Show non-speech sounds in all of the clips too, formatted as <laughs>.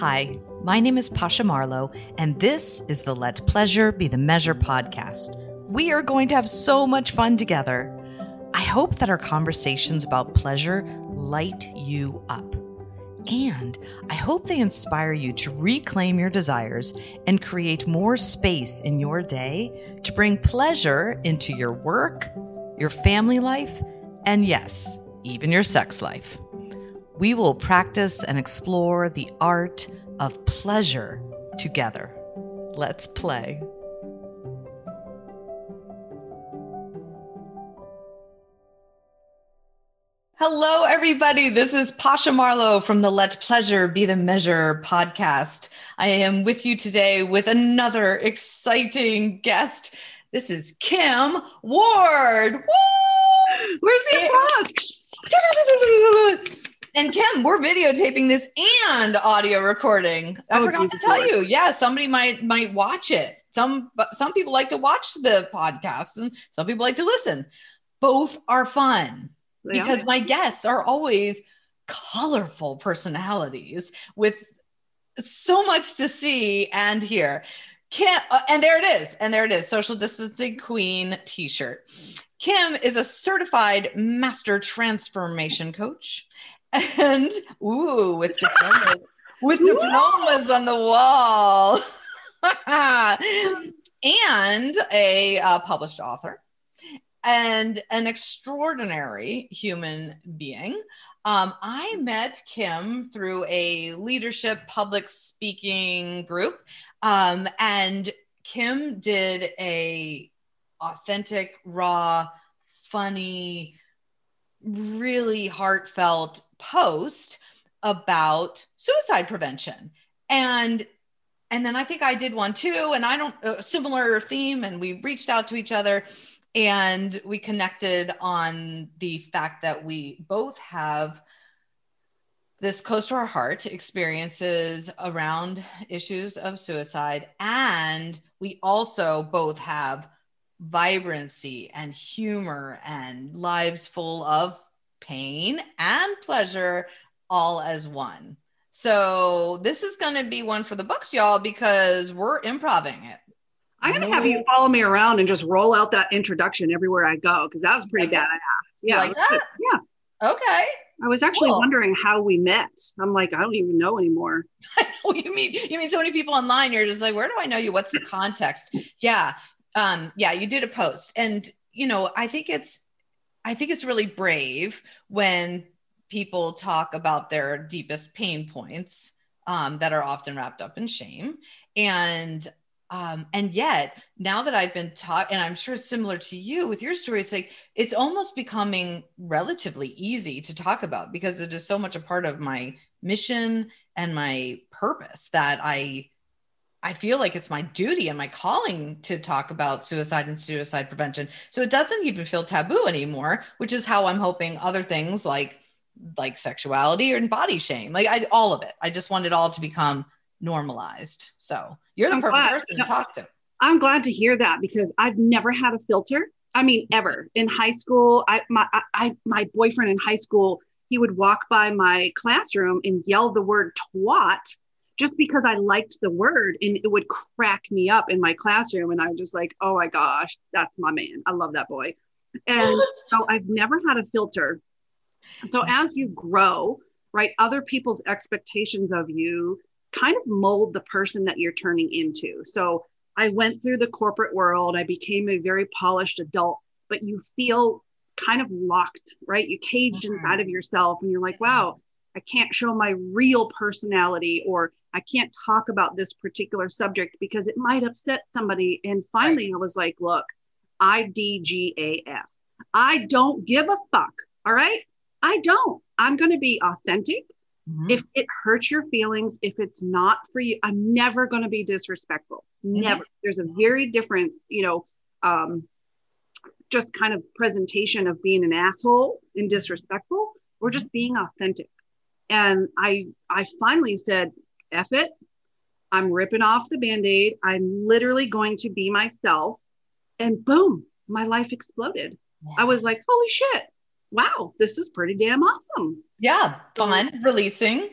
Hi, my name is Pasha Marlowe, and this is the Let Pleasure Be the Measure podcast. We are going to have so much fun together. I hope that our conversations about pleasure light you up. And I hope they inspire you to reclaim your desires and create more space in your day to bring pleasure into your work, your family life, and yes, even your sex life. We will practice and explore the art of pleasure together. Let's play. Hello, everybody. This is Pasha Marlowe from the Let Pleasure Be the Measure podcast. I am with you today with another exciting guest. This is Kim Ward. Woo! Where's the applause? <laughs> And Kim, we're videotaping this and audio recording. I oh, forgot to tell you. Yeah, somebody might might watch it. Some some people like to watch the podcast and some people like to listen. Both are fun yeah. because my guests are always colorful personalities with so much to see and hear. Kim, uh, and there it is. And there it is. Social distancing queen t-shirt. Kim is a certified master transformation coach and ooh, with diplomas, with diplomas on the wall, <laughs> and a uh, published author, and an extraordinary human being. Um, I met Kim through a leadership public speaking group, um, and Kim did a authentic, raw, funny, really heartfelt post about suicide prevention. And and then i think i did one too. And i don't a similar theme and we reached out to each other and we connected on the fact that we both have this close to our heart experiences around issues of suicide. And we also both have vibrancy and humor and lives full of pain and pleasure all as one. So this is going to be one for the books, y'all, because we're improving it. I'm going to have you follow me around and just roll out that introduction everywhere I go because that was pretty badass. Yeah. Like that? Yeah. Okay. I was actually cool. wondering how we met. I'm like, I don't even know anymore. <laughs> you mean you mean so many people online? You're just like, where do I know you? What's the context? yeah, um, yeah. You did a post, and you know, I think it's I think it's really brave when people talk about their deepest pain points um, that are often wrapped up in shame. And um, and yet now that I've been taught, and I'm sure it's similar to you with your story, it's like it's almost becoming relatively easy to talk about because it is so much a part of my mission and my purpose that I I feel like it's my duty and my calling to talk about suicide and suicide prevention. So it doesn't even feel taboo anymore, which is how I'm hoping other things like like sexuality or body shame, like I, all of it. I just want it all to become normalized. So you're the I'm perfect glad. person to talk to. I'm glad to hear that because I've never had a filter. I mean, ever in high school, I my I my boyfriend in high school, he would walk by my classroom and yell the word twat just because I liked the word and it would crack me up in my classroom. And I was just like, oh my gosh, that's my man. I love that boy. And <laughs> so I've never had a filter. So as you grow, right, other people's expectations of you kind of mold the person that you're turning into. So I went through the corporate world, I became a very polished adult, but you feel kind of locked, right? You caged mm-hmm. inside of yourself and you're like, wow, I can't show my real personality or I can't talk about this particular subject because it might upset somebody. And finally, right. I was like, look, IDGAF. I don't give a fuck. All right. I don't. I'm going to be authentic. Mm-hmm. If it hurts your feelings, if it's not for you, I'm never going to be disrespectful. Never. Mm-hmm. There's a very different, you know, um, just kind of presentation of being an asshole and disrespectful or just being authentic. And I I finally said, F it. I'm ripping off the band aid. I'm literally going to be myself. And boom, my life exploded. Yeah. I was like, holy shit. Wow, this is pretty damn awesome. Yeah, fun, releasing.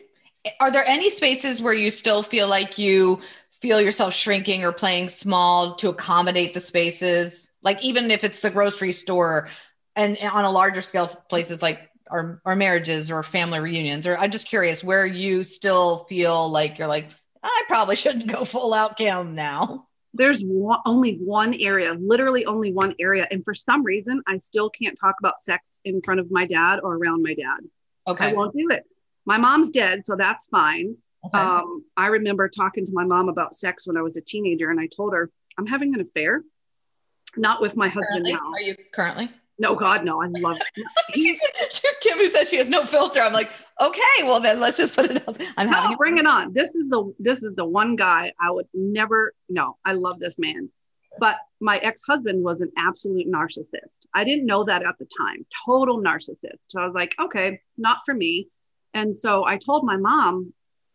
are there any spaces where you still feel like you feel yourself shrinking or playing small to accommodate the spaces? Like even if it's the grocery store and, and on a larger scale, places like our, our marriages or family reunions, or I'm just curious where you still feel like you're like, I probably shouldn't go full out Kim now. There's one, only one area, literally only one area. And for some reason, I still can't talk about sex in front of my dad or around my dad. Okay. I won't do it. My mom's dead, so that's fine. Okay. Um, I remember talking to my mom about sex when I was a teenager, and I told her I'm having an affair, not with my husband currently? now. Are you currently? No, God, no. I love <laughs> he, Kim, who says she has no filter. I'm like, okay, well then let's just put it up. I'm having no, bring it on. This is the this is the one guy I would never. No, I love this man, but my ex husband was an absolute narcissist. I didn't know that at the time. Total narcissist. So I was like, okay, not for me. And so I told my mom,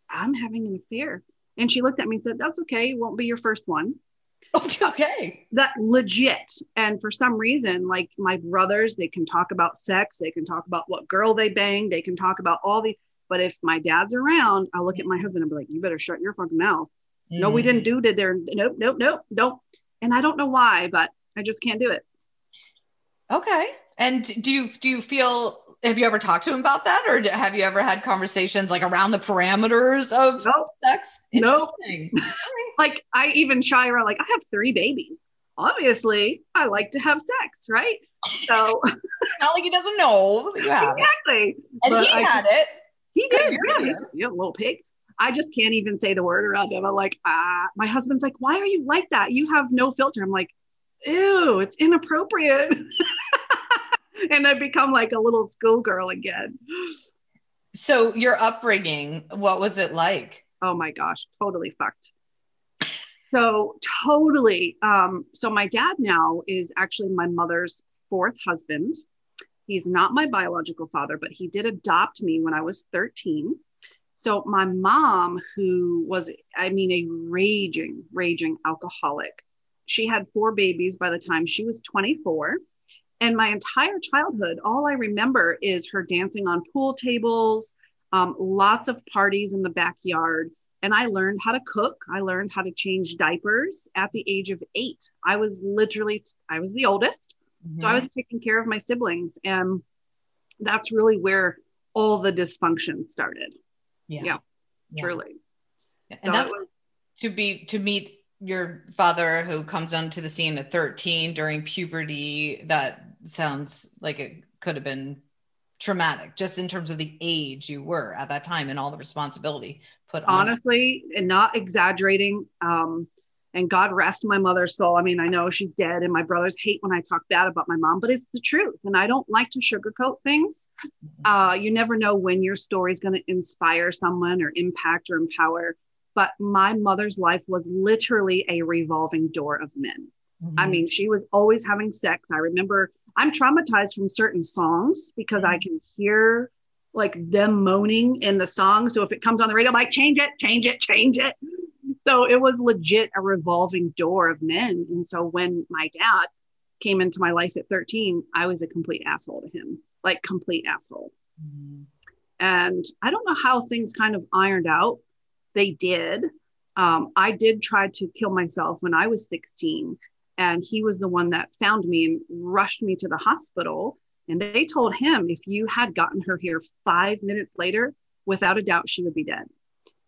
I'm having an affair. And she looked at me and said, That's okay. It won't be your first one. <laughs> Okay. That legit. And for some reason, like my brothers, they can talk about sex, they can talk about what girl they banged, they can talk about all the. But if my dad's around, I look at my husband and be like, You better shut your fucking mouth. Mm-hmm. No, we didn't do did there. Nope, nope, nope, don't. And I don't know why, but I just can't do it. Okay. And do you do you feel have you ever talked to him about that or have you ever had conversations like around the parameters of nope. sex nope. <laughs> like i even shira like i have three babies obviously i like to have sex right so <laughs> not like he doesn't know Yeah. exactly and but he I had it he did yeah, yeah little pig I just can't even say the word around him. I'm like, ah, my husband's like, why are you like that? You have no filter. I'm like, ew, it's inappropriate. <laughs> <laughs> and I become like a little schoolgirl again. So your upbringing, what was it like? Oh my gosh, totally fucked. So totally. Um, so my dad now is actually my mother's fourth husband. He's not my biological father, but he did adopt me when I was 13. So my mom, who was, I mean, a raging, raging alcoholic, she had four babies by the time she was 24. And my entire childhood, all I remember is her dancing on pool tables, um, lots of parties in the backyard. And I learned how to cook. I learned how to change diapers at the age of eight. I was literally, I was the oldest. Mm-hmm. So I mm-hmm. was taking care of my siblings. And that's really where all the dysfunction started. Yeah. Yeah. yeah. Truly. Yeah. And so that's was, to be, to meet your father who comes onto the scene at 13 during puberty that sounds like it could have been traumatic just in terms of the age you were at that time and all the responsibility put on. Honestly and not exaggerating um and god rest my mother's soul. I mean i know she's dead and my brothers hate when i talk bad about my mom but it's the truth and i don't like to sugarcoat things. Mm-hmm. uh you never know when your story is going to inspire someone or impact or empower but my mother's life was literally a revolving door of men mm-hmm. i mean she was always having sex i remember I'm traumatized from certain songs because I can hear like them moaning in the song. So if it comes on the radio, I'm like, change it, change it, change it. So it was legit a revolving door of men. And so when my dad came into my life at 13, I was a complete asshole to him, like complete asshole. Mm-hmm. And I don't know how things kind of ironed out. They did. Um, I did try to kill myself when I was 16 and he was the one that found me and rushed me to the hospital. And they told him if you had gotten her here five minutes later, without a doubt, she would be dead.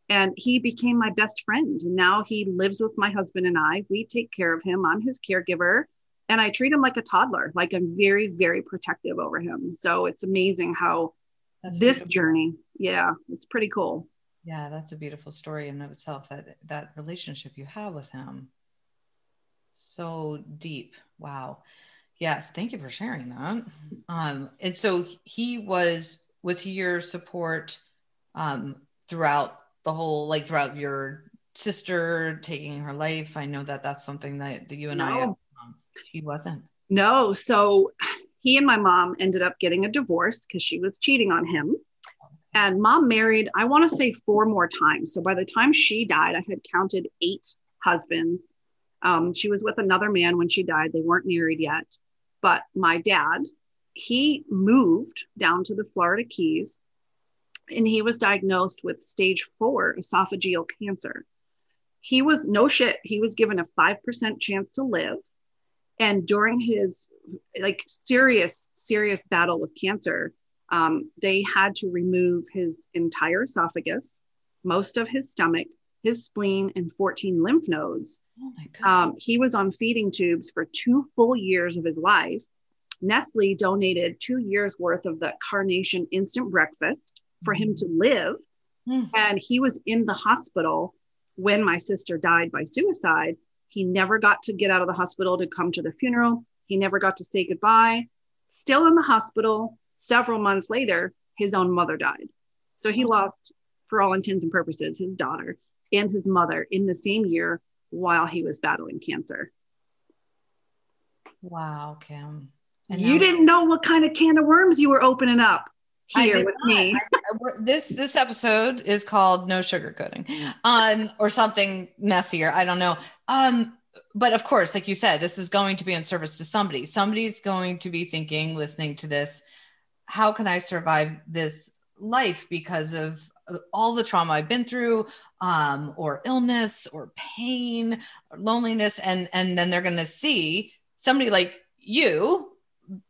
And he became my best friend. And now he lives with my husband and I. We take care of him. I'm his caregiver. And I treat him like a toddler. Like I'm very, very protective over him. So it's amazing how that's this beautiful. journey, yeah, it's pretty cool. Yeah, that's a beautiful story in of itself. That that relationship you have with him so deep. Wow. Yes, thank you for sharing that. Um, and so he was was he your support um, throughout the whole like throughout your sister taking her life? I know that that's something that, that you and no. I um, he wasn't. No, so he and my mom ended up getting a divorce because she was cheating on him. And mom married, I want to say four more times. So by the time she died, I had counted eight husbands um, she was with another man when she died. They weren't married yet. But my dad, he moved down to the Florida Keys and he was diagnosed with stage four esophageal cancer. He was no shit, he was given a 5% chance to live. And during his like serious, serious battle with cancer, um, they had to remove his entire esophagus, most of his stomach, his spleen, and 14 lymph nodes. Oh um, he was on feeding tubes for two full years of his life. Nestle donated two years worth of the Carnation instant breakfast for him to live. Mm. And he was in the hospital when my sister died by suicide. He never got to get out of the hospital to come to the funeral. He never got to say goodbye. Still in the hospital, several months later, his own mother died. So he lost, for all intents and purposes, his daughter and his mother in the same year while he was battling cancer. Wow, Kim. And you didn't know what kind of can of worms you were opening up here with not. me. I, this this episode is called "No Sugarcoating," um, or something messier. I don't know. Um, but of course, like you said, this is going to be in service to somebody. Somebody's going to be thinking, listening to this, how can I survive this life because of all the trauma I've been through, um, or illness, or pain, or loneliness, and and then they're going to see somebody like you,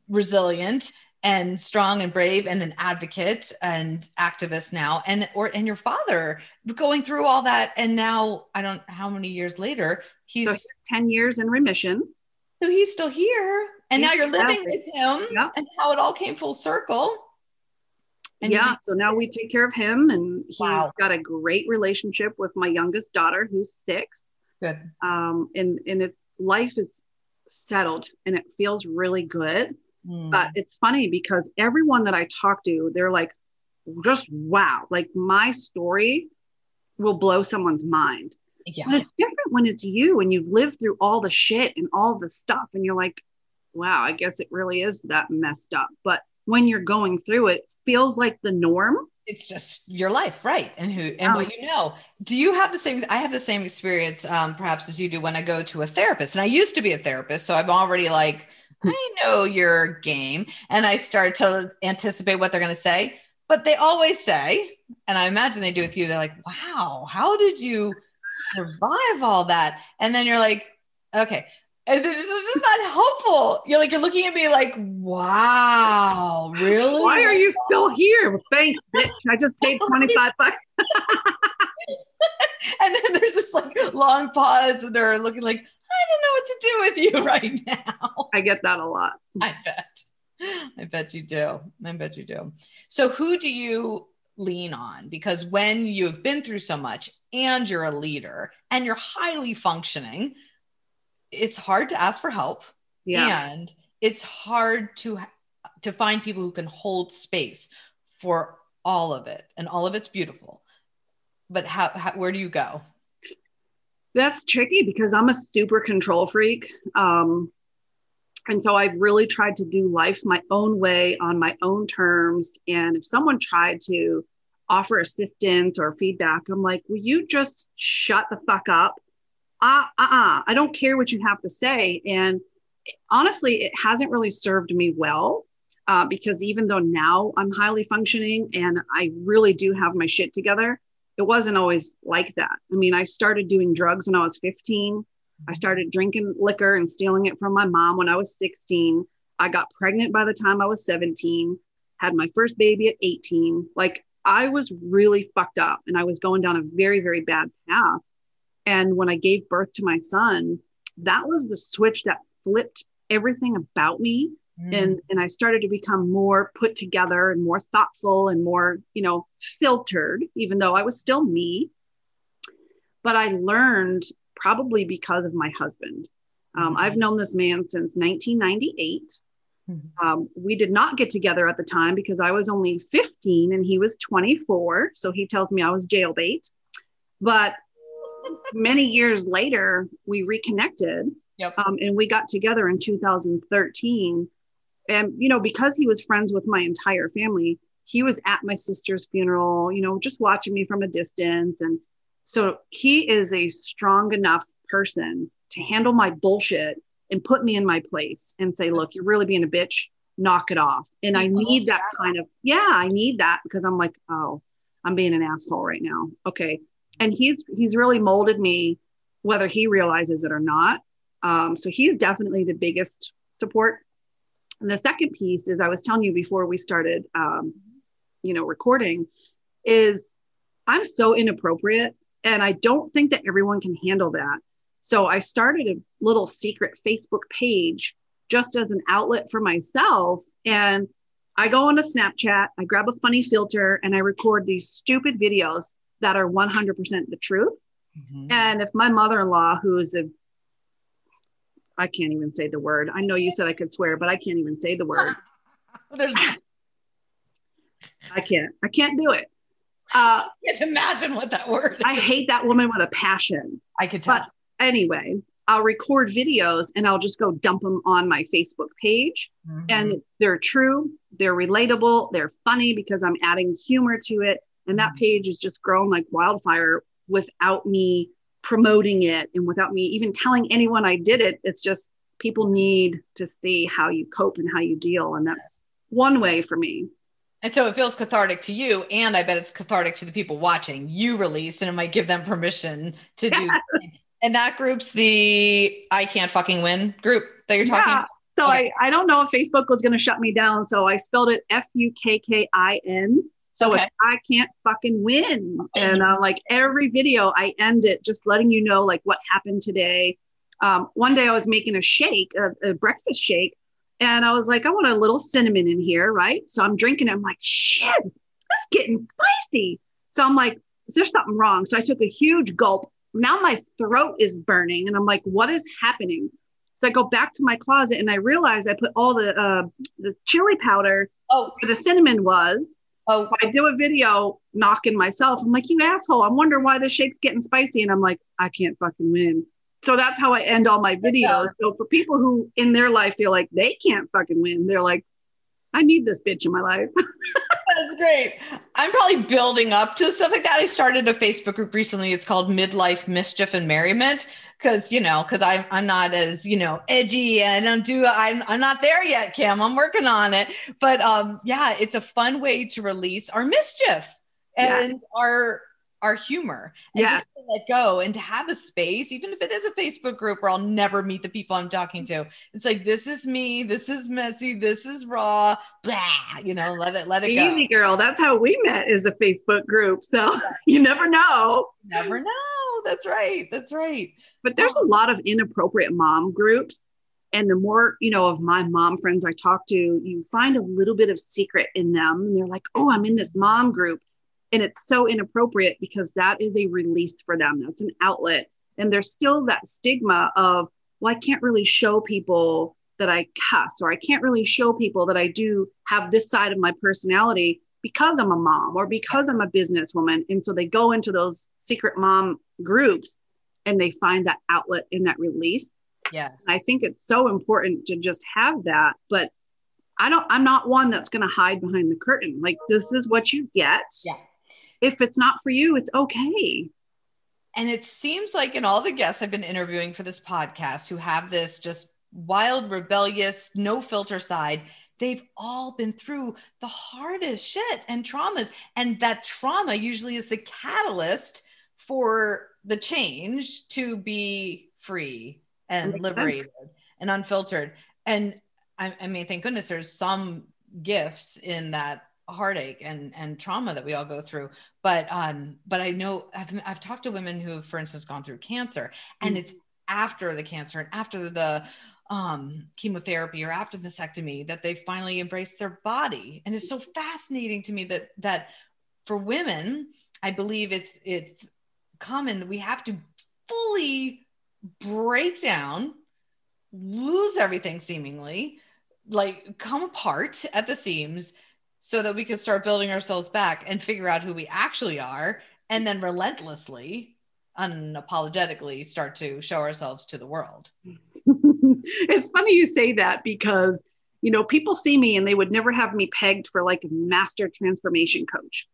resilient and strong and brave and an advocate and activist now and or and your father going through all that and now i don't how many years later he's so 10 years in remission. So he's still here and now you're living with him yeah. and how it all came full circle and yeah so now we take care of him and he's wow. got a great relationship with my youngest daughter who's six good um and and it's life is settled and it feels really good Mm. But it's funny because everyone that I talk to, they're like, just wow, like my story will blow someone's mind. Yeah. But it's different when it's you and you've lived through all the shit and all the stuff, and you're like, wow, I guess it really is that messed up. But when you're going through it, it feels like the norm. It's just your life, right? And who and what you know. Do you have the same? I have the same experience, um, perhaps as you do when I go to a therapist. And I used to be a therapist, so I'm already like I know your game. And I start to anticipate what they're going to say. But they always say, and I imagine they do with you, they're like, wow, how did you survive all that? And then you're like, okay. And it's just not helpful. You're like, you're looking at me like, wow, really? Why are you still here? Well, thanks, <laughs> bitch. I just paid 25 bucks. <laughs> and then there's this like long pause and they're looking like, I don't know what to do with you <laughs> right now. I get that a lot. I bet. I bet you do. I bet you do. So, who do you lean on? Because when you've been through so much and you're a leader and you're highly functioning, it's hard to ask for help. Yeah. And it's hard to to find people who can hold space for all of it and all of it's beautiful. But how, how where do you go? that's tricky because I'm a super control freak. Um, and so I've really tried to do life my own way on my own terms. And if someone tried to offer assistance or feedback, I'm like, will you just shut the fuck up? Uh, uh-uh. I don't care what you have to say. And honestly, it hasn't really served me well uh, because even though now I'm highly functioning and I really do have my shit together, it wasn't always like that. I mean, I started doing drugs when I was 15. I started drinking liquor and stealing it from my mom when I was 16. I got pregnant by the time I was 17, had my first baby at 18. Like I was really fucked up and I was going down a very, very bad path. And when I gave birth to my son, that was the switch that flipped everything about me. Mm. and and i started to become more put together and more thoughtful and more you know filtered even though i was still me. But i learned probably because of my husband. Um, i've known this man since 1998 mm-hmm. um, we did not get together at the time because i was only 15 and he was 24 so he tells me i was jailbait. But many years later we reconnected Yep. Um, and we got together in 2013 and you know because he was friends with my entire family he was at my sister's funeral you know just watching me from a distance and so he is a strong enough person to handle my bullshit and put me in my place and say look you're really being a bitch knock it off. And I need that kind of, yeah, I need that because I'm like, oh, I'm being an asshole right now. Okay. And he's he's really molded me, whether he realizes it or not. Um, so he's definitely the biggest support. And the second piece is I was telling you before we started um, you know, recording, is I'm so inappropriate and I don't think that everyone can handle that. So I started a little secret Facebook page just as an outlet for myself. And I go on a Snapchat, I grab a funny filter, and I record these stupid videos that are 100% the truth. Mm-hmm. And if my mother in law, who is a I can't even say the word. I know you said I could swear, but I can't even say the word. <laughs> There's <laughs> I can't. I can't do it. Uh, I <laughs> can't imagine what that word. I hate that woman with a passion. I could tell. But anyway, I'll record videos and I'll just go dump them on my Facebook page. Mm-hmm. And they're true, they're relatable, they're funny because I'm adding humor to it. And that mm-hmm. page is just grown like wildfire without me promoting it and without me even telling anyone I did it. It's just people need to see how you cope and how you deal. And that's one way for me. And so it feels cathartic to you, and I bet it's cathartic to the people watching. You release, and it might give them permission to do. and that group's the "I can't fucking win" group that you're talking. Yeah. So okay. I I don't know if Facebook was going to shut me down, so I spelled it F U K K I N. So okay. I can't fucking win, and I'm uh, like every video, I end it just letting you know like what happened today. Um, one day I was making a shake, a, a breakfast shake, and I was like, I want a little cinnamon in here, right? So I'm drinking it. I'm like, shit, that's getting spicy. So I'm like, there's something wrong. So I took a huge gulp. Now my throat is burning. And I'm like, what is happening? So I go back to my closet and I realize I put all the uh, the chili powder oh. where the cinnamon was. Oh. So I do a video knocking myself. I'm like, you asshole. I'm wondering why the shake's getting spicy. And I'm like, I can't fucking win so that's how I end all my videos. So for people who in their life feel like they can't fucking win, they're like, I need this bitch in my life. <laughs> That's great. I'm probably building up to stuff like that. I started a Facebook group recently. It's called Midlife Mischief and Merriment because you know because I'm I'm not as you know edgy and I don't do I'm I'm not there yet, Kim. I'm working on it. But um yeah, it's a fun way to release our mischief and yeah. our our humor and yeah. just to let go and to have a space, even if it is a Facebook group where I'll never meet the people I'm talking to. It's like this is me, this is messy, this is raw, blah, you know, let it let it go. Easy girl. That's how we met is a Facebook group. So <laughs> you never know. Never know. That's right. That's right. But there's a lot of inappropriate mom groups. And the more, you know, of my mom friends I talk to, you find a little bit of secret in them. And they're like, oh, I'm in this mom group and it's so inappropriate because that is a release for them. That's an outlet. And there's still that stigma of, well, I can't really show people that I cuss, or I can't really show people that I do have this side of my personality because I'm a mom or because I'm a businesswoman. And so they go into those secret mom groups and they find that outlet in that release. Yes. I think it's so important to just have that. But I don't, I'm not one that's going to hide behind the curtain. Like, this is what you get. Yeah if it's not for you, it's okay. And it seems like in all the guests I've been interviewing for this podcast who have this just wild, rebellious, no filter side, they've all been through the hardest shit and traumas. And that trauma usually is the catalyst for the change to be free and liberated and unfiltered. And I, I mean, thank goodness there's some gifts in that heartache and and trauma that we all go through but um but i know i've, I've talked to women who have, for instance gone through cancer and mm-hmm. it's after the cancer and after the um chemotherapy or after mastectomy that they finally embrace their body and it's so fascinating to me that that for women i believe it's it's common we have to fully break down lose everything seemingly like come apart at the seams so that we can start building ourselves back and figure out who we actually are and then relentlessly unapologetically start to show ourselves to the world. <laughs> It's funny you say that because you know people see me and they would never have me pegged for like a master transformation coach.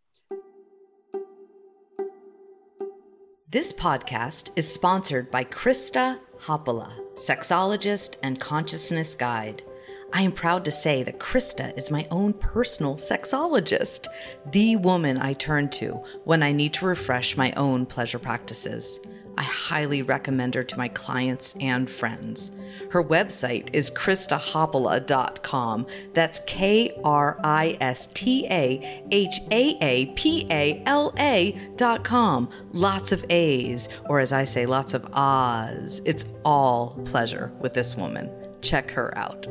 This podcast is sponsored by Krista Haapala sexologist and consciousness guide I am proud to say that Krista is my own personal sexologist, the woman I turn to when I need to refresh my own pleasure practices. I highly recommend her to my clients and friends. Her website is KristaHaapala.com. That's K R I S T A H A A P A L A.com. Lots of A's, or as I say, lots of ahs. It's all pleasure with this woman. Check her out.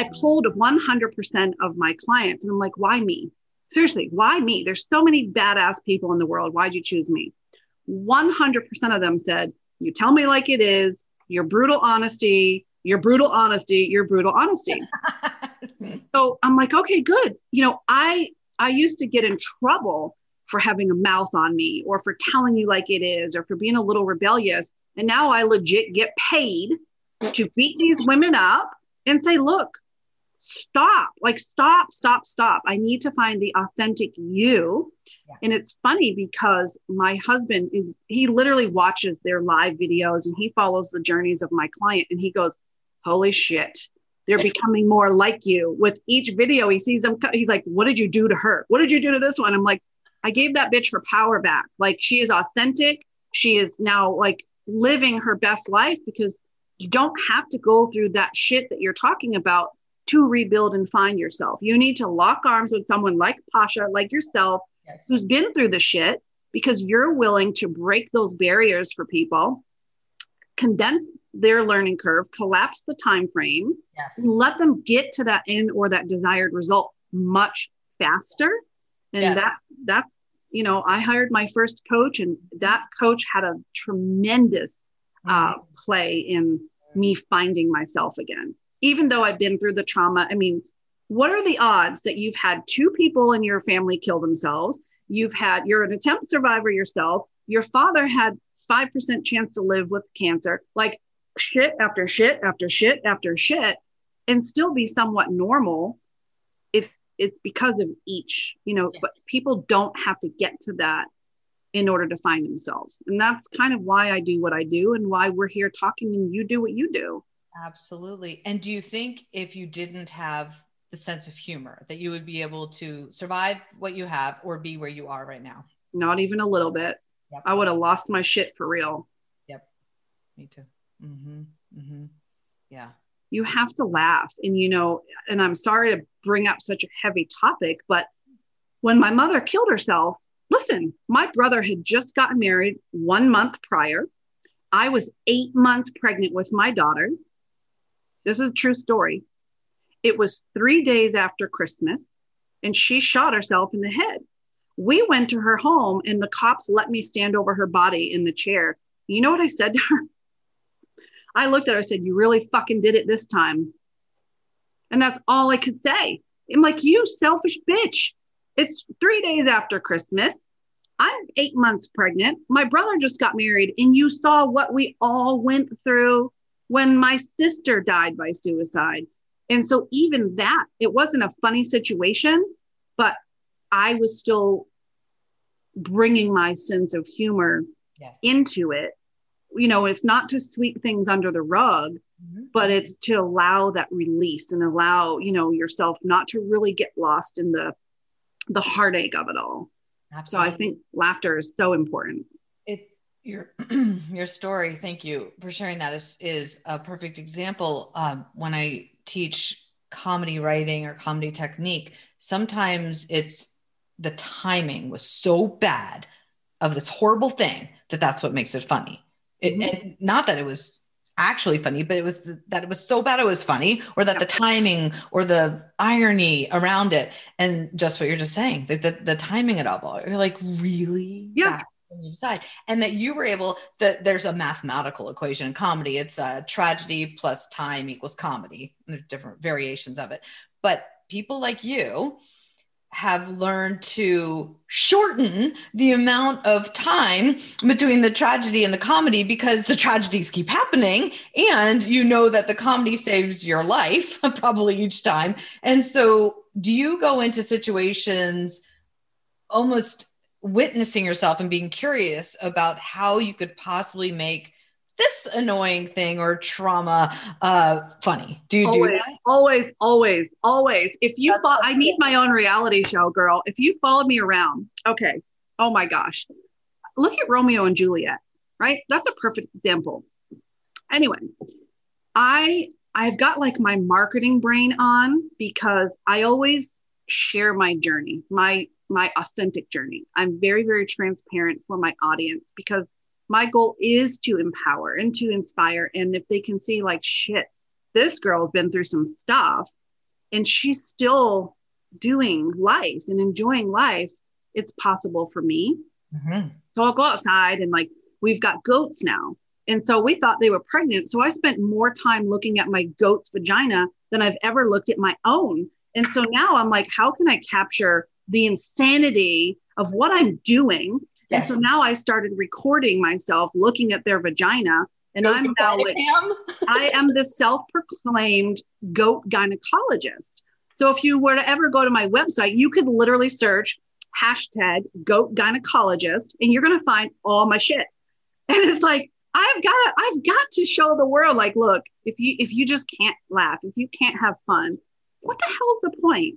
I pulled 100% of my clients and I'm like, why me? Seriously, why me? There's so many badass people in the world. Why'd you choose me? 100% of them said, You tell me like it is, your brutal honesty, your brutal honesty, your brutal honesty. <laughs> so I'm like, okay, good. You know, I I used to get in trouble for having a mouth on me or for telling you like it is or for being a little rebellious. And now I legit get paid to beat these women up and say, look, stop like stop stop stop. I need to find the authentic you. Yeah. and it's funny because my husband is he literally watches their live videos and he follows the journeys of my client and he goes holy shit they're <laughs> becoming more like you. With each video he sees them he's like what did you do to her? What did you do to this one? I'm like i gave that bitch her power back. Like she is authentic. She is now like living her best life because you don't have to go through that shit that you're talking about to rebuild and find yourself. You need to lock arms with someone like Pasha, like yourself, yes. who's been through the shit because you're willing to break those barriers for people, condense their learning curve, collapse the time frame, yes. let them get to that end or that desired result much faster. And yes. that that's you know, I hired my first coach, and that coach had a tremendous uh, mm-hmm. play in me finding myself again even though I've been through the trauma, I mean, what are the odds that you've had two people in your family kill themselves? You've had, you're an attempt survivor yourself. Your father had 5% chance to live with cancer, like shit after shit after shit after shit, and still be somewhat normal. If it's because of each, you know, yes. but people don't have to get to that in order to find themselves. And that's kind of why I do what I do and why we're here talking and you do what you do. Absolutely. And do you think if you didn't have the sense of humor that you would be able to survive what you have or be where you are right now? Not even a little bit. Yep. I would have lost my shit for real. Yep. Me too. Mm-hmm. Mm-hmm. Yeah. You have to laugh. And, you know, and I'm sorry to bring up such a heavy topic, but when my mother killed herself, listen, my brother had just gotten married one month prior. I was eight months pregnant with my daughter. This is a true story. It was three days after Christmas, and she shot herself in the head. We went to her home, and the cops let me stand over her body in the chair. You know what I said to her? I looked at her, I said, You really fucking did it this time. And that's all I could say. I'm like, You selfish bitch. It's three days after Christmas. I'm eight months pregnant. My brother just got married, and you saw what we all went through when my sister died by suicide. And so, even that, it wasn't a funny situation, but I was still bringing my sense of humor yes. into it. You know, it's not to sweep things under the rug, mm-hmm. but it's to allow that release and allow, you know, yourself not to really get lost in the the heartache of it all. Absolutely. So I think laughter is so important your <clears throat> your story. Thank you for sharing that. Is is a perfect example. Um, when i teach comedy writing or comedy technique sometimes it's the timing was so bad of this horrible thing that that's what makes it funny. It, mm-hmm. not that it was actually funny but it was the, that it was so bad it was funny or that the timing or the irony around it. And just what you're just saying the, the, the timing it all you're like really? Yeah when you decide and that you were able that there's a mathematical equation in comedy. It's a tragedy plus time equals comedy there's different variations of it. But people like you have learned to shorten the amount of time between the tragedy and the comedy because the tragedies keep happening and you know that the comedy saves your life <laughs> probably each time. And so do you go into situations almost witnessing yourself and being curious about how you could possibly make this annoying thing or trauma uh, funny? Do you always, do that? Always, always, always. If you That's- follow, I need my own reality show, girl. If you follow me around, okay. Oh my gosh. Look at Romeo and Juliet, right? That's a perfect example. Anyway, I I've got like my marketing brain on because I always share my journey, my my authentic journey. I'm very very transparent for my audience because my goal is to empower and to inspire and if they can see like shit, this girl's been through some stuff and she's still doing life and enjoying life, it's possible for me. Mhm. So I'll go outside and like we've got goats now. And so we thought they were pregnant. So I spent more time looking at my goat's vagina than I've ever looked at my own. And so now I'm like, how can I capture the insanity of what I'm doing? Yes. And so now I started recording myself looking at their vagina. And I'm now like, <laughs> I am the self proclaimed goat gynecologist. So if you were to ever go to my website, you could literally search hashtag goat gynecologist and you're going to find all my shit. <laughs> And it's like, I've got to, I've got to show the world, like, look, if you, if you just can't laugh, if you can't have fun, what the hell's the point?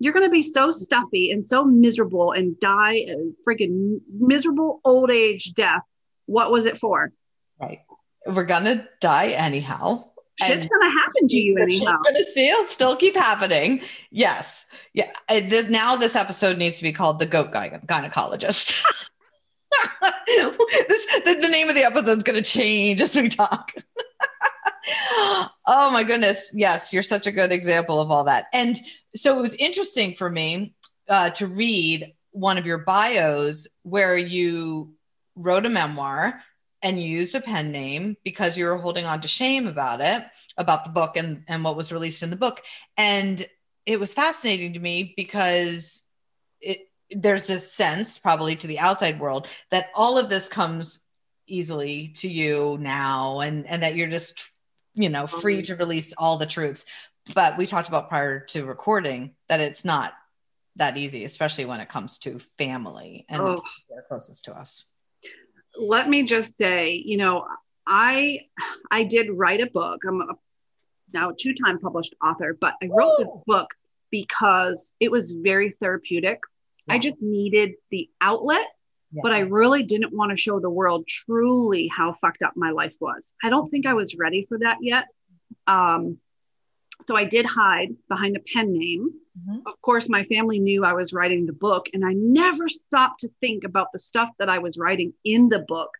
You're going to be so stuffy and so miserable and die a freaking miserable old age death. What was it for? Right. We're gonna die anyhow. Shit's And- going to happen to you It's anyhow. going to still still keep happening. Yes. Yeah. This, now this episode needs to be called the goat Gy- gynecologist. <laughs> this, the, the name of the episode is going to change as we talk. <laughs> oh my goodness. Yes, you're such a good example of all that. And so it was interesting for me uh, to read one of your bios where you wrote a memoir and used a pen name because you were holding on to shame about it, about the book and, and what was released in the book. And it was fascinating to me because it there's this sense, probably to the outside world, that all of this comes easily to you now and and that you're just you know free mm-hmm. to release all the truths but we talked about prior to recording that it's not that easy especially when it comes to family and oh. the Oh. are closest to us let me just say, you know, I I did write a book. I'm a, now a two-time published author, but I wrote this book because it was very therapeutic. I just needed the outlet, but I really didn't want to show the world truly how fucked up my life was. I don't think I was ready for that yet. Um, so I did hide behind a pen name Mhm. of course, my family knew I was writing the book, and I never stopped to think about the stuff that I was writing in the book.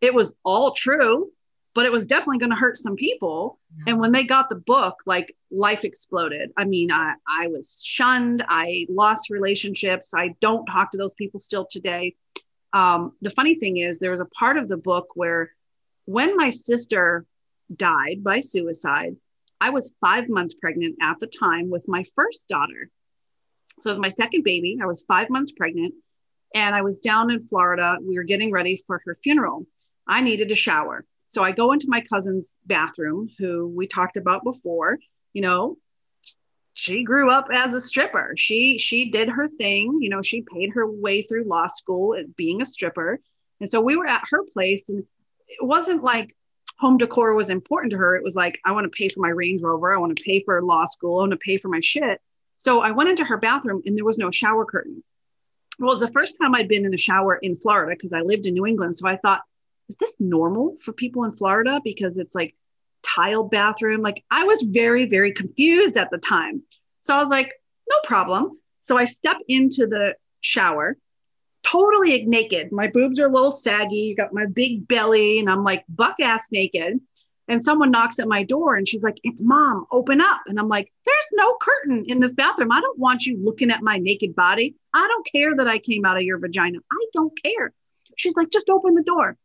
It was all true, but it was definitely going to hurt some people. And when they got the book, like life exploded. I mean, I, I was shunned, I lost relationships, I don't talk to those people still today. Um, the funny thing is, there was a part of the book where when my sister died by suicide, I was five months pregnant at the time with my first daughter. So it was my second baby. I was five months pregnant and I was down in Florida. We were getting ready for her funeral. I needed a shower. So I go into my cousin's bathroom, who we talked about before. You know, she grew up as a stripper. She she did her thing. You know, she paid her way through law school being a stripper. And so we were at her place and it wasn't like home decor was important to her. It was like, I want to pay for my Range Rover. I want to pay for law school. I want to pay for my shit. So I went into her bathroom and there was no shower curtain. Well, it was the first time I'd been in a shower in Florida because I lived in New England. So I thought, is this normal for people in Florida? Because it's like tile bathroom. Like I was very, very confused at the time. So I was like, no problem. So I step into the shower, totally naked. My boobs are a little saggy, got my big belly, and I'm like buck ass naked. And someone knocks at my door and she's like, It's mom, open up. And I'm like, There's no curtain in this bathroom. I don't want you looking at my naked body. I don't care that I came out of your vagina. I don't care. She's like, Just open the door.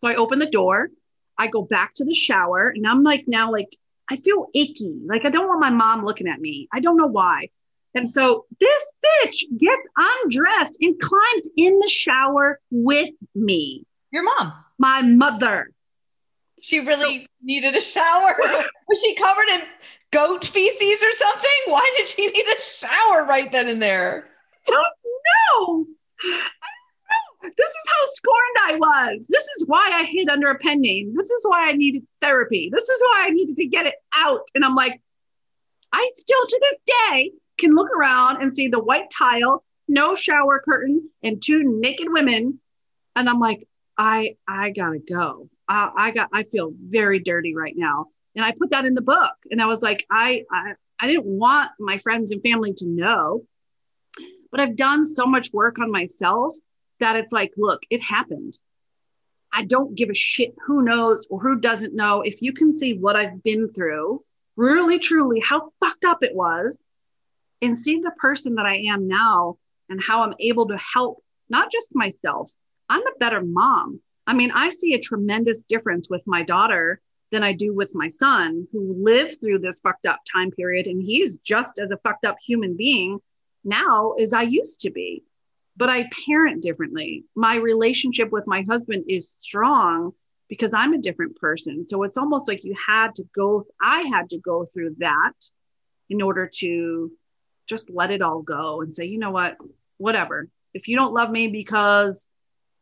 So I open the door. I go back to the shower and I'm like, now, like, I feel icky. Like, I don't want my mom looking at me. I don't know why. And so this bitch gets undressed and climbs in the shower with me, Your mom. my mother. She really needed a shower. <laughs> Was she covered in goat feces or something? Why did she need a shower right then and there? don't know. I don't know. This is how scorned I was. This is why I hid under a pen name. This is why I needed therapy. This is why I needed to get it out. And I'm like, I still to this day can look around and see the white tile, no shower curtain, and two naked women. And I'm like, I I gotta go. I, I got I feel very dirty right now. And I put that in the book. And I was like, I I, I didn't want my friends and family to know. But I've done so much work on myself that it's like, look, it happened. I don't give a shit who knows or who doesn't know. If you can see what I've been through, really, truly, how fucked up it was, and see the person that I am now and how I'm able to help not just myself, I'm a better mom. I mean, I see a tremendous difference with my daughter than I do with my son, who lived through this fucked up time period. And he's just as a fucked up human being now as I used to be. But I parent differently. My relationship with my husband is strong because I'm a different person. So it's almost like you had to go, I had to go through that in order to just let it all go and say, you know what, whatever. If you don't love me because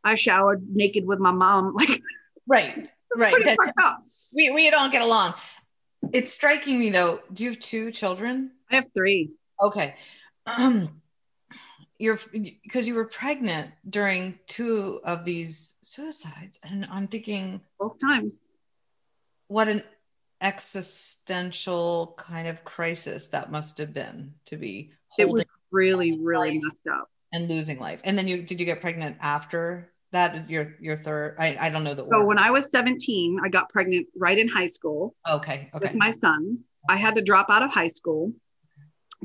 I showered naked with my mom, <laughs> like, right, right. we, we don't get along. It's striking me though. Do you have two children? I have three. Okay. Um, <clears throat> you're because you were pregnant during two of these suicides and i'm thinking both times. what an existential kind of crisis that must have been to be it was really really messed up. and losing life. And then you did you get pregnant after? That is your your third i, I don't know the so when i was 17 i got pregnant right in high school okay, okay. with my son. I had to drop out of high school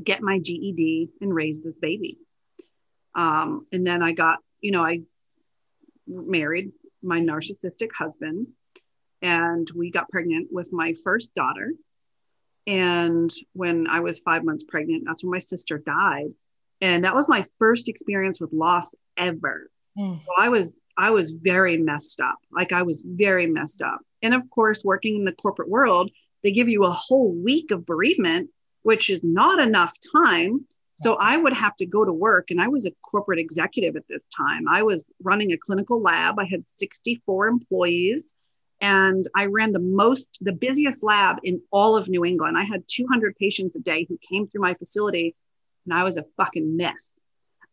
get my ged and raise this baby um, and then I got, you know, I married my narcissistic husband and we got pregnant with my first daughter. And when I was five months pregnant, that's when my sister died. And that was my first experience with loss ever. Mm. So I was I was very messed up. Like I was very messed up. And of course, working in the corporate world, they give you a whole week of bereavement, which is not enough time so I would have to go to work, and I was a corporate executive at this time. I was running a clinical lab. I had 64 employees, and I ran the most, the busiest lab in all of New England. I had 200 patients a day who came through my facility, and I was a fucking mess.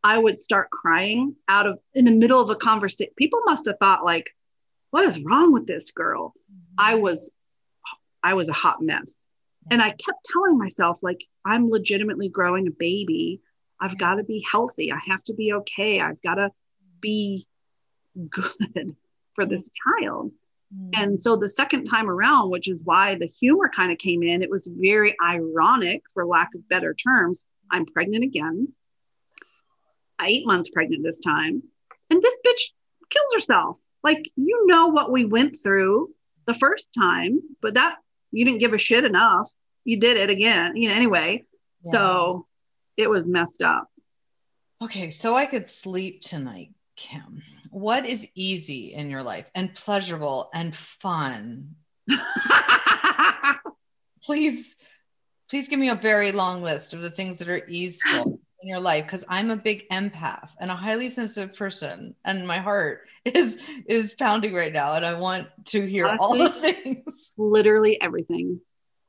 I would start crying out of in the middle of a conversation. People must have thought like, "What is wrong with this girl?" I was, I was a hot mess. And I kept telling myself, like, I'm legitimately growing a baby. I've got to be healthy. I have to be okay. I've got to be good <laughs> for this child. Mm. And so the second time around, which is why the humor kind of came in, it was very ironic, for lack of better terms. I'm pregnant again. Eight months pregnant this time. And this bitch kills herself. Like, you know what we went through the first time, but that you didn't give a shit enough. You did it again, you know, anyway. Yes. So it was messed up. Okay. So I could sleep tonight, Kim. What is easy in your life and pleasurable and fun? <laughs> please, please give me a very long list of the things that are easeful in your life because I'm a big empath and a highly sensitive person and my heart <laughs> is is pounding right now and I want to hear Honestly, all the things. <laughs> Literally everything.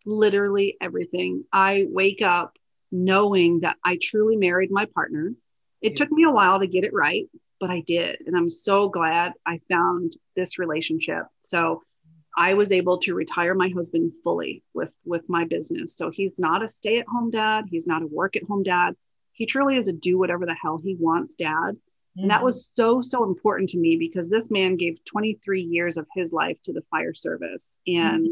Literally everything. I wake up knowing that I truly married my partner. It yeah. took me a while to get it right, but I did and I'm so glad I found this relationship. So I was able to retire my husband fully with with my business. So he's not a stay-at-home dad, he's not a work-at-home dad he truly is a do whatever the hell he wants dad. And that mm-hmm. was so, so important to me because this man gave 23 years of his life to the fire service. And mm-hmm.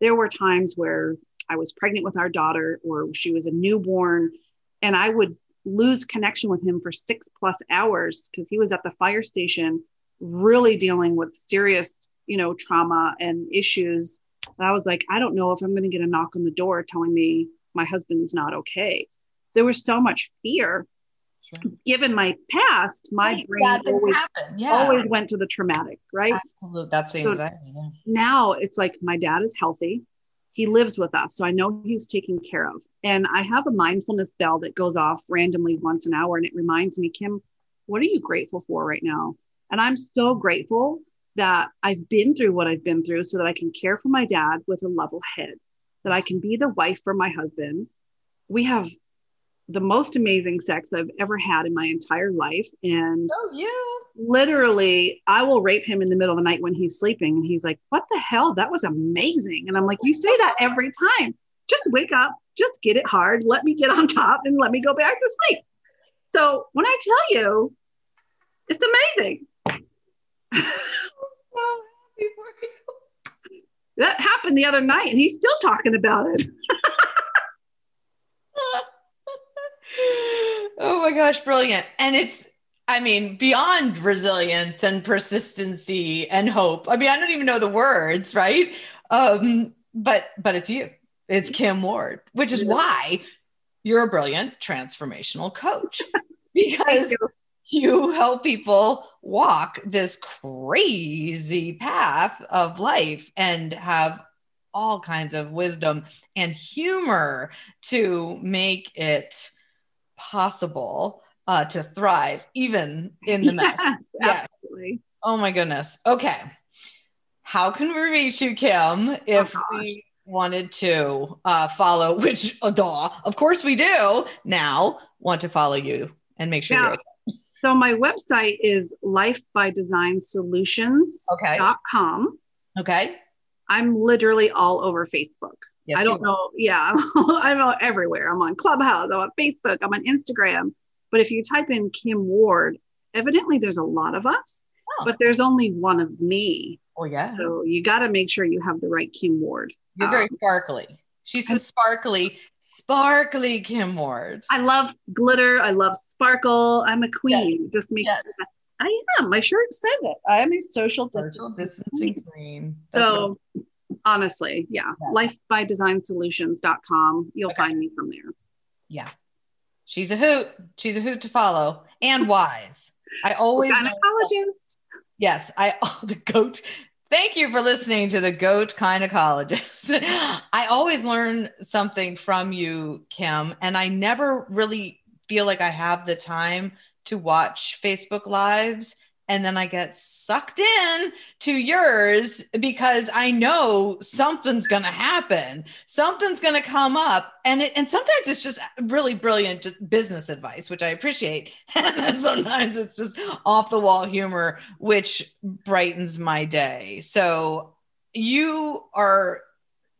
there were times where I was pregnant with our daughter or she was a newborn, and I would lose connection with him for six plus hours because he was at the fire station really dealing with serious, you know, trauma and issues. And I was like, I don't know if I'm going to get a knock on the door telling me my husband's not okay there was so much fear. Sure. Given my past, my right. brain always, yeah. always went to the traumatic, right? Absolutely. That's the anxiety. So yeah. Now it's like my dad is healthy. He lives with us. So I know he's taken care of. And I have a mindfulness bell that goes off randomly once an hour. And it reminds me, Kim, what are you grateful for right now? And I'm so grateful that I've been through what I've been through so that I can care for my dad with a level head, that I can be the wife for my husband. We have the most amazing sex I've ever had in my entire life. And Oh, you. literally, I will rape him in the middle of the night when he's sleeping. And he's like, What the hell? That was amazing. And I'm like, You say that every time. Just wake up, just get it hard, let me get on top, and let me go back to sleep. So when I tell you, it's amazing. I'm so happy for you. That happened the other night, and he's still talking about it. <laughs> oh my gosh, brilliant. And it's, I mean, beyond resilience and persistency and hope. I mean, I don't even know the words, right? Um, but but it's you. It's Kim Ward, which is why you're a brilliant transformational coach. <laughs> because you. you help people walk this crazy path of life and have all kinds of wisdom and humor to make it possible uh, to thrive even in the mess. <laughs> Yes, Yes. absolutely. Oh my goodness. Okay. How can we reach you, Kim, if gosh. we wanted to uh, follow, <laughs> which, uh, duh, of course we do now, want to follow you and make sure Yeah. you're So my website is lifebydesignSolutions.com. okay. Okay. I'm literally all over Facebook. Yes, I don't know. Yeah, <laughs> I'm everywhere. I'm on Clubhouse. I'm on Facebook. I'm on Instagram. But if you type in Kim Ward, evidently there's a lot of us, Oh. but there's only one of me. Oh, yeah. So you got to make sure you have the right Kim Ward. You're very Um, sparkly. She's the sparkly, sparkly Kim Ward. I love glitter. I love sparkle. I'm a queen. Just make Yes. I am. My shirt says it. I am a social distance. Social distancing queen. That's So honestly, yeah. Yes. LifebydesignSolutions.com. You'll Okay. find me from there. yeah. She's a hoot. She's a hoot to follow and <laughs> wise. I always Gynecologist. Yes, I <laughs> oh, the goat. Thank you for listening to the goat gynecologist. <laughs> I always learn something from you, Kim, and I never really feel like I have the time to watch Facebook lives. And then I get sucked in to yours because I know something's going to happen. Something's going to come up. And, it, and sometimes it's just really brilliant business advice, which I appreciate. <laughs> And then sometimes it's just off the wall humor, which brightens my day. So you are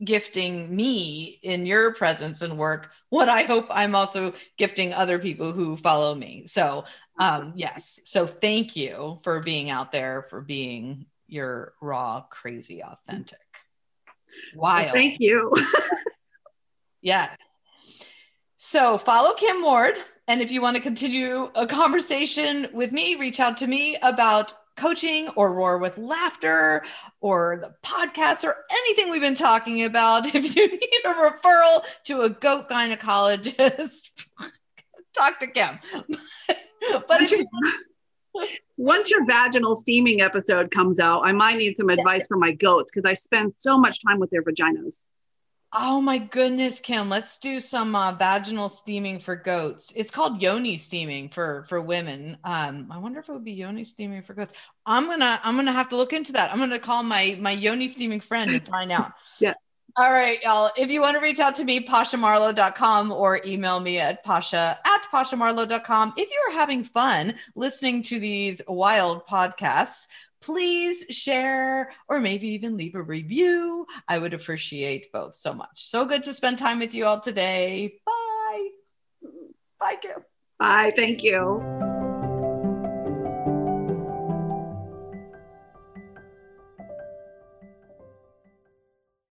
gifting me in your presence and work what I hope I'm also gifting other people who follow me. So, um, yes. So thank you for being out there, for being your raw, crazy, authentic. Well, Wild. thank you. <laughs> Yes. So follow Kim Ward. And if you want to continue a conversation with me, reach out to me about coaching or roar with laughter or the podcast or anything we've been talking about. <laughs> If you need a referral to a goat gynecologist, talk to Kim. <laughs> but once, your, <laughs> once your vaginal steaming episode comes out, I might need some advice for my goats because I spend so much time with their vaginas. Oh my goodness, Kim, let's do some uh, vaginal steaming for goats. It's called yoni steaming for for women. Um, I wonder if it would be yoni steaming for goats. I'm gonna I'm gonna have to look into that. I'm gonna call my my yoni steaming friend and find out. <laughs> Yeah. All right, y'all. If you want to reach out to me, pashamarlowe.com or email me at pasha at pashamarlowe.com. If you are having fun listening to these wild podcasts, please share or maybe even leave a review. I would appreciate both so much. So good to spend time with you all today. Bye. Bye, Kim. Bye. Thank you.